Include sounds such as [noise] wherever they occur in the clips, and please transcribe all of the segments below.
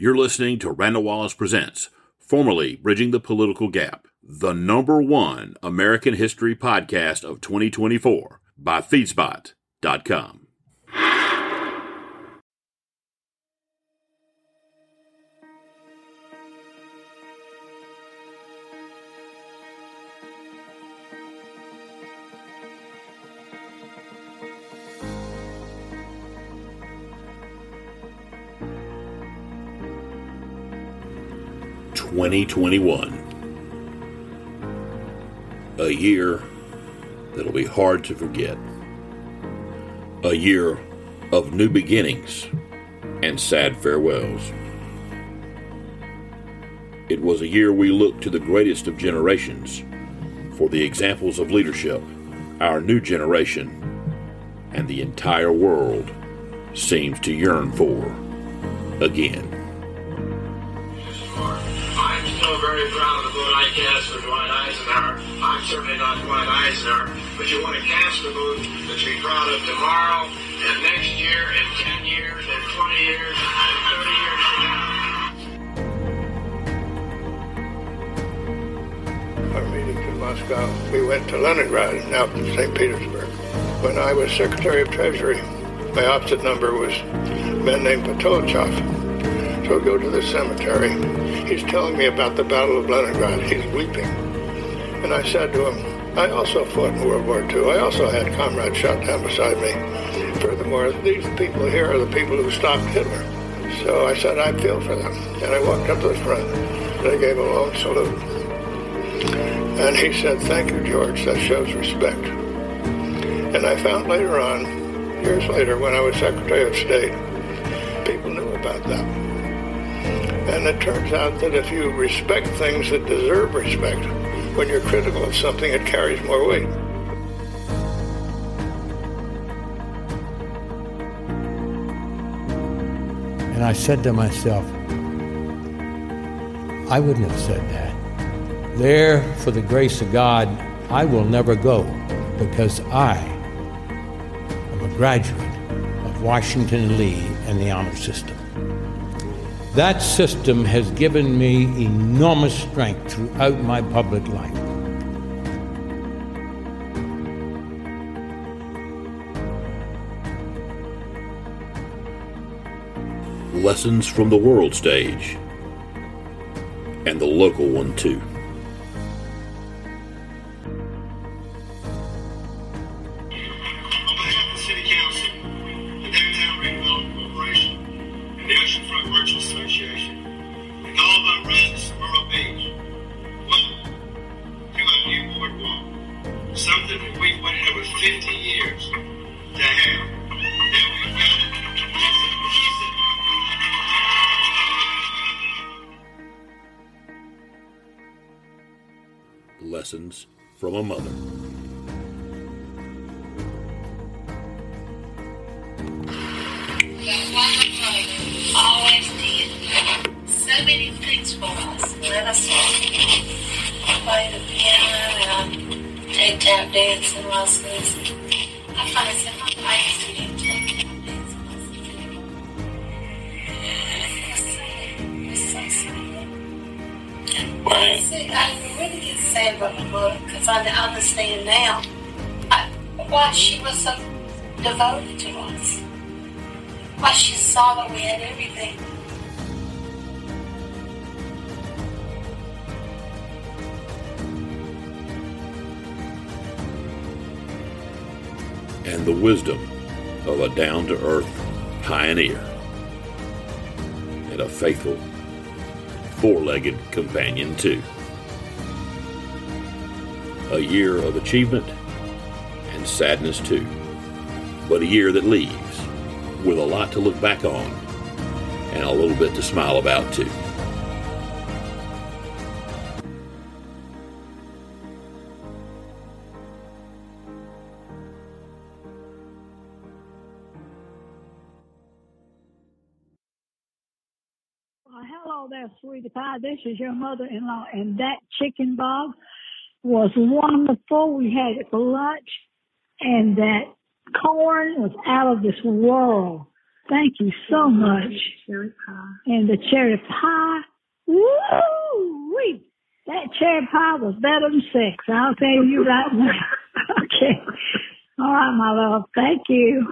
You're listening to Randall Wallace Presents, formerly Bridging the Political Gap, the number one American history podcast of 2024 by Feedspot.com. 2021. A year that'll be hard to forget. A year of new beginnings and sad farewells. It was a year we looked to the greatest of generations for the examples of leadership our new generation and the entire world seems to yearn for again. Cast Dwight Eisenhower. I'm certainly not Dwight Eisenhower, but you want to cast a vote that you're proud of tomorrow and next year and 10 years and 20 years and 30 years from now. Our meeting in Moscow, we went to Leningrad, now St. Petersburg. When I was Secretary of Treasury, my opposite number was a man named Patolichev. So go to the cemetery. He's telling me about the Battle of Leningrad. He's weeping. And I said to him, I also fought in World War II. I also had comrades shot down beside me. Furthermore, these people here are the people who stopped Hitler. So I said, I feel for them. And I walked up to the front and I gave a long salute. And he said, thank you, George. That shows respect. And I found later on, years later, when I was Secretary of State, people knew about that. And it turns out that if you respect things that deserve respect, when you're critical of something, it carries more weight. And I said to myself, I wouldn't have said that. There, for the grace of God, I will never go because I am a graduate of Washington Lee and the honor system. That system has given me enormous strength throughout my public life. Lessons from the world stage and the local one, too. Lessons from a Mother. always did so many things for us. Let us play the piano and take tap dancing lessons. I find myself I used to do take tap dancing lessons. It's so sad. Right. Really get sad about the book because I understand now uh, why she was so devoted to us. Why she saw that we had everything. And the wisdom of a down to earth pioneer and a faithful four legged companion, too. A year of achievement and sadness, too, but a year that leaves with a lot to look back on and a little bit to smile about, too. Hello there, sweetie pie. This is your mother-in-law, and that chicken bog was wonderful. We had it for lunch, and that corn was out of this world. Thank you so much. Cherry pie. And the cherry pie, woo wee! That cherry pie was better than sex. I'll tell you right now. [laughs] okay. All right, my love. Thank you.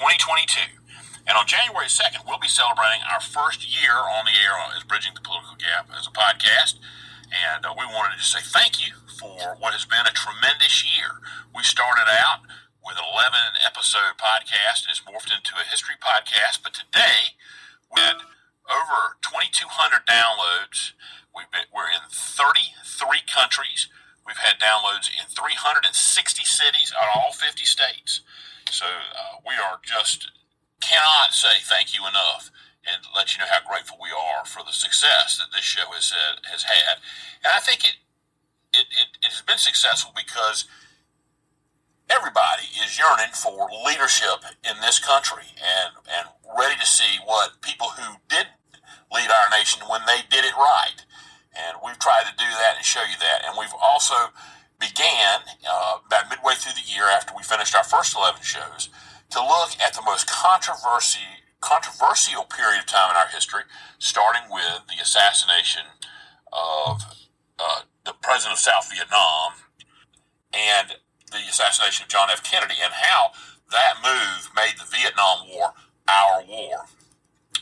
2022. And on January 2nd, we'll be celebrating our first year on the air as Bridging the Political Gap as a podcast. And uh, we wanted to say thank you for what has been a tremendous year. We started out with an 11 episode podcast, and it's morphed into a history podcast. But today, we had over 2,200 downloads. We've been, we're in 33 countries. We've had downloads in 360 cities out of all 50 states. So uh, we are just cannot say thank you enough and let you know how grateful we are for the success that this show has had, has had. And I think it, it, it, it has been successful because everybody is yearning for leadership in this country and, and ready to see what people who did lead our nation when they did it right. And we've tried to do that and show you that. And we've also began uh, about midway through the year after we finished our first 11 shows to look at the most controversy, controversial period of time in our history, starting with the assassination of uh, the president of South Vietnam and the assassination of John F. Kennedy, and how that move made the Vietnam War our war.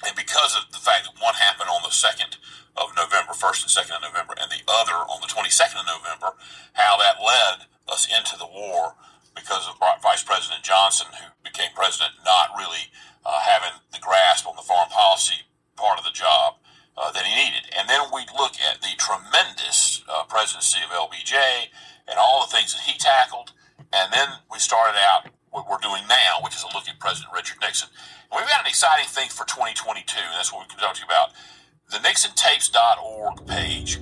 And because of the fact that one happened on the 2nd of November, 1st and 2nd of November, and the other on the 22nd of November, how that led us into the war because of Vice President Johnson, who became president, not really uh, having the grasp on the foreign policy part of the job uh, that he needed. And then we look at the tremendous uh, presidency of LBJ and all the things that he tackled. And then we started out what we're doing now, which is a look at President Richard Nixon. And we've got an exciting thing for 2022, and that's what we can talk to you about. The NixonTapes.org page,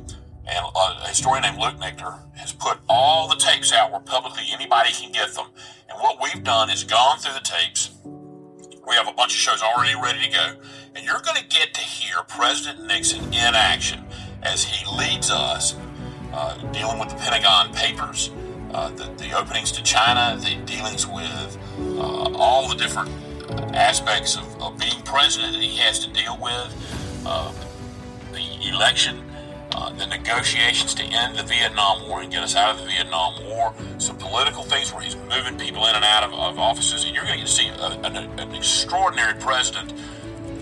and a historian named Luke Nichter has put all the tapes out where publicly anybody can get them. And what we've done is gone through the tapes. We have a bunch of shows already ready to go, and you're going to get to hear President Nixon in action as he leads us uh, dealing with the Pentagon Papers, uh, the, the, openings to China, the dealings with uh, all the different aspects of, of, being president that he has to deal with, uh, the election, uh, the negotiations to end the Vietnam War and get us out of the Vietnam War, some political things where he's moving people in and out of, of offices, and you're going to see a, an, an, extraordinary president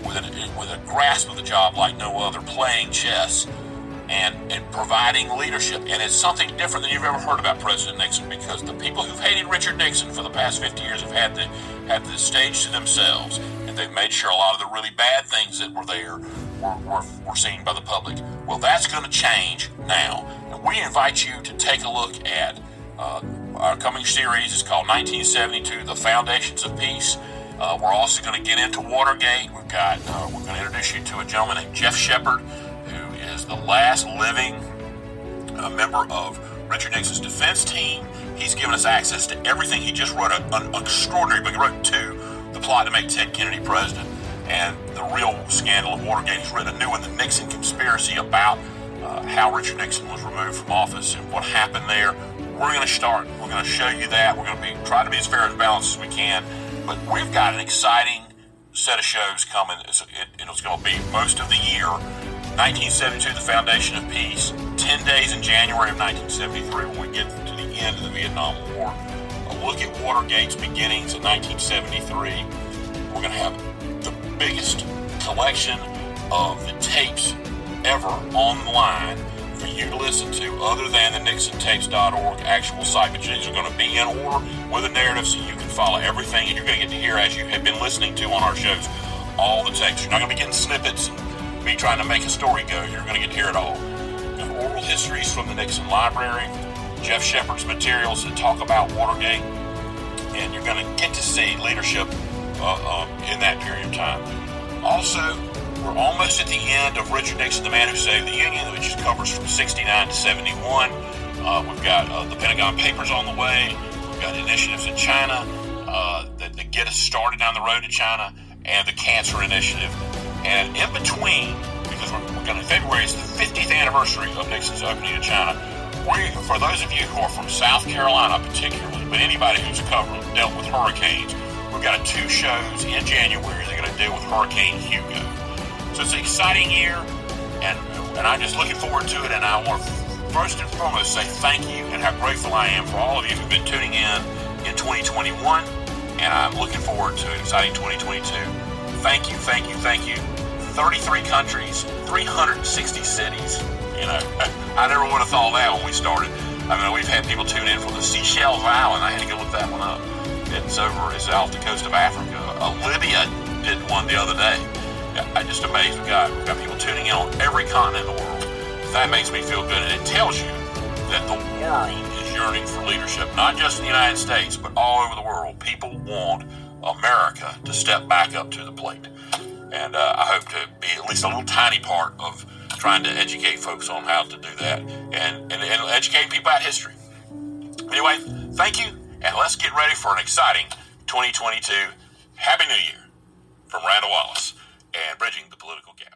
with, with a grasp of the job like no other, playing chess and, and providing leadership. And it's something different than you've ever heard about President Nixon because the people who've hated Richard Nixon for the past 50 years have had the, had the stage to themselves. And they've made sure a lot of the really bad things that were there were, were, were seen by the public. Well, that's going to change now. And we invite you to take a look at uh, our coming series. It's called 1972 The Foundations of Peace. Uh, we're also going to get into Watergate. We've got, uh, we're going to introduce you to a gentleman named Geoff Shepard the last living uh, member of Richard Nixon's defense team. He's given us access to everything. He just wrote an extraordinary book. He wrote two, The Plot to Make Ted Kennedy President and The Real Scandal of Watergate. He's written a new one, The Nixon Conspiracy, about uh, how Richard Nixon was removed from office and what happened there. We're going to start. We're going to show you that. We're going to be try to be as fair and balanced as we can. But we've got an exciting set of shows coming. It's, it, it's going to be most of the year 1972, the Foundation of Peace. 10 days in January of 1973 when we get to the end of the Vietnam War. A look at Watergate's beginnings in 1973. We're going to have the biggest collection of the tapes ever online for you to listen to other than the NixonTapes.org actual site. But these are going to be in order with a narrative so you can follow everything and you're going to get to hear as you have been listening to on our shows all the tapes. You're not going to be getting snippets and me trying to make a story go. You're going to get to hear it all. oral histories from the Nixon Library, Geoff Shepard's materials that talk about Watergate, and you're going to get to see leadership uh, uh, in that period of time. Also, we're almost at the end of Richard Nixon, the man who saved the Union, which covers from 69 to 71. Uh, we've got uh, the Pentagon Papers on the way. We've got initiatives in China uh, that, that get us started down the road to China, and the Cancer Initiative. And in between, because we're, we're going to February is the 50th anniversary of Nixon's opening to China. We, for those of you who are from South Carolina, particularly, but anybody who's covered dealt with hurricanes, we've got two shows in January that are going to deal with Hurricane Hugo. So it's an exciting year, and and I'm just looking forward to it. And I want to first and foremost say thank you and how grateful I am for all of you who've been tuning in in 2021. And I'm looking forward to an exciting 2022. Thank you, thank you, thank you. 33 countries, 360 cities. You know, [laughs] I never would have thought that when we started. I mean, we've had people tune in from the Seychelles Island. I had to go look that one up. It's over, it's off the coast of Africa. Uh, Libya did one the other day. I'm just amazed. We've got, we've got people tuning in on every continent in the world. That makes me feel good. And it tells you that the world is yearning for leadership, not just in the United States, but all over the world. People want America to step back up to the plate. And uh, I hope to be at least a little tiny part of trying to educate folks on how to do that and, and, and educate people about history. Anyway, thank you, and let's get ready for an exciting 2022. Happy New Year from Randall Wallace and bridging the political gap.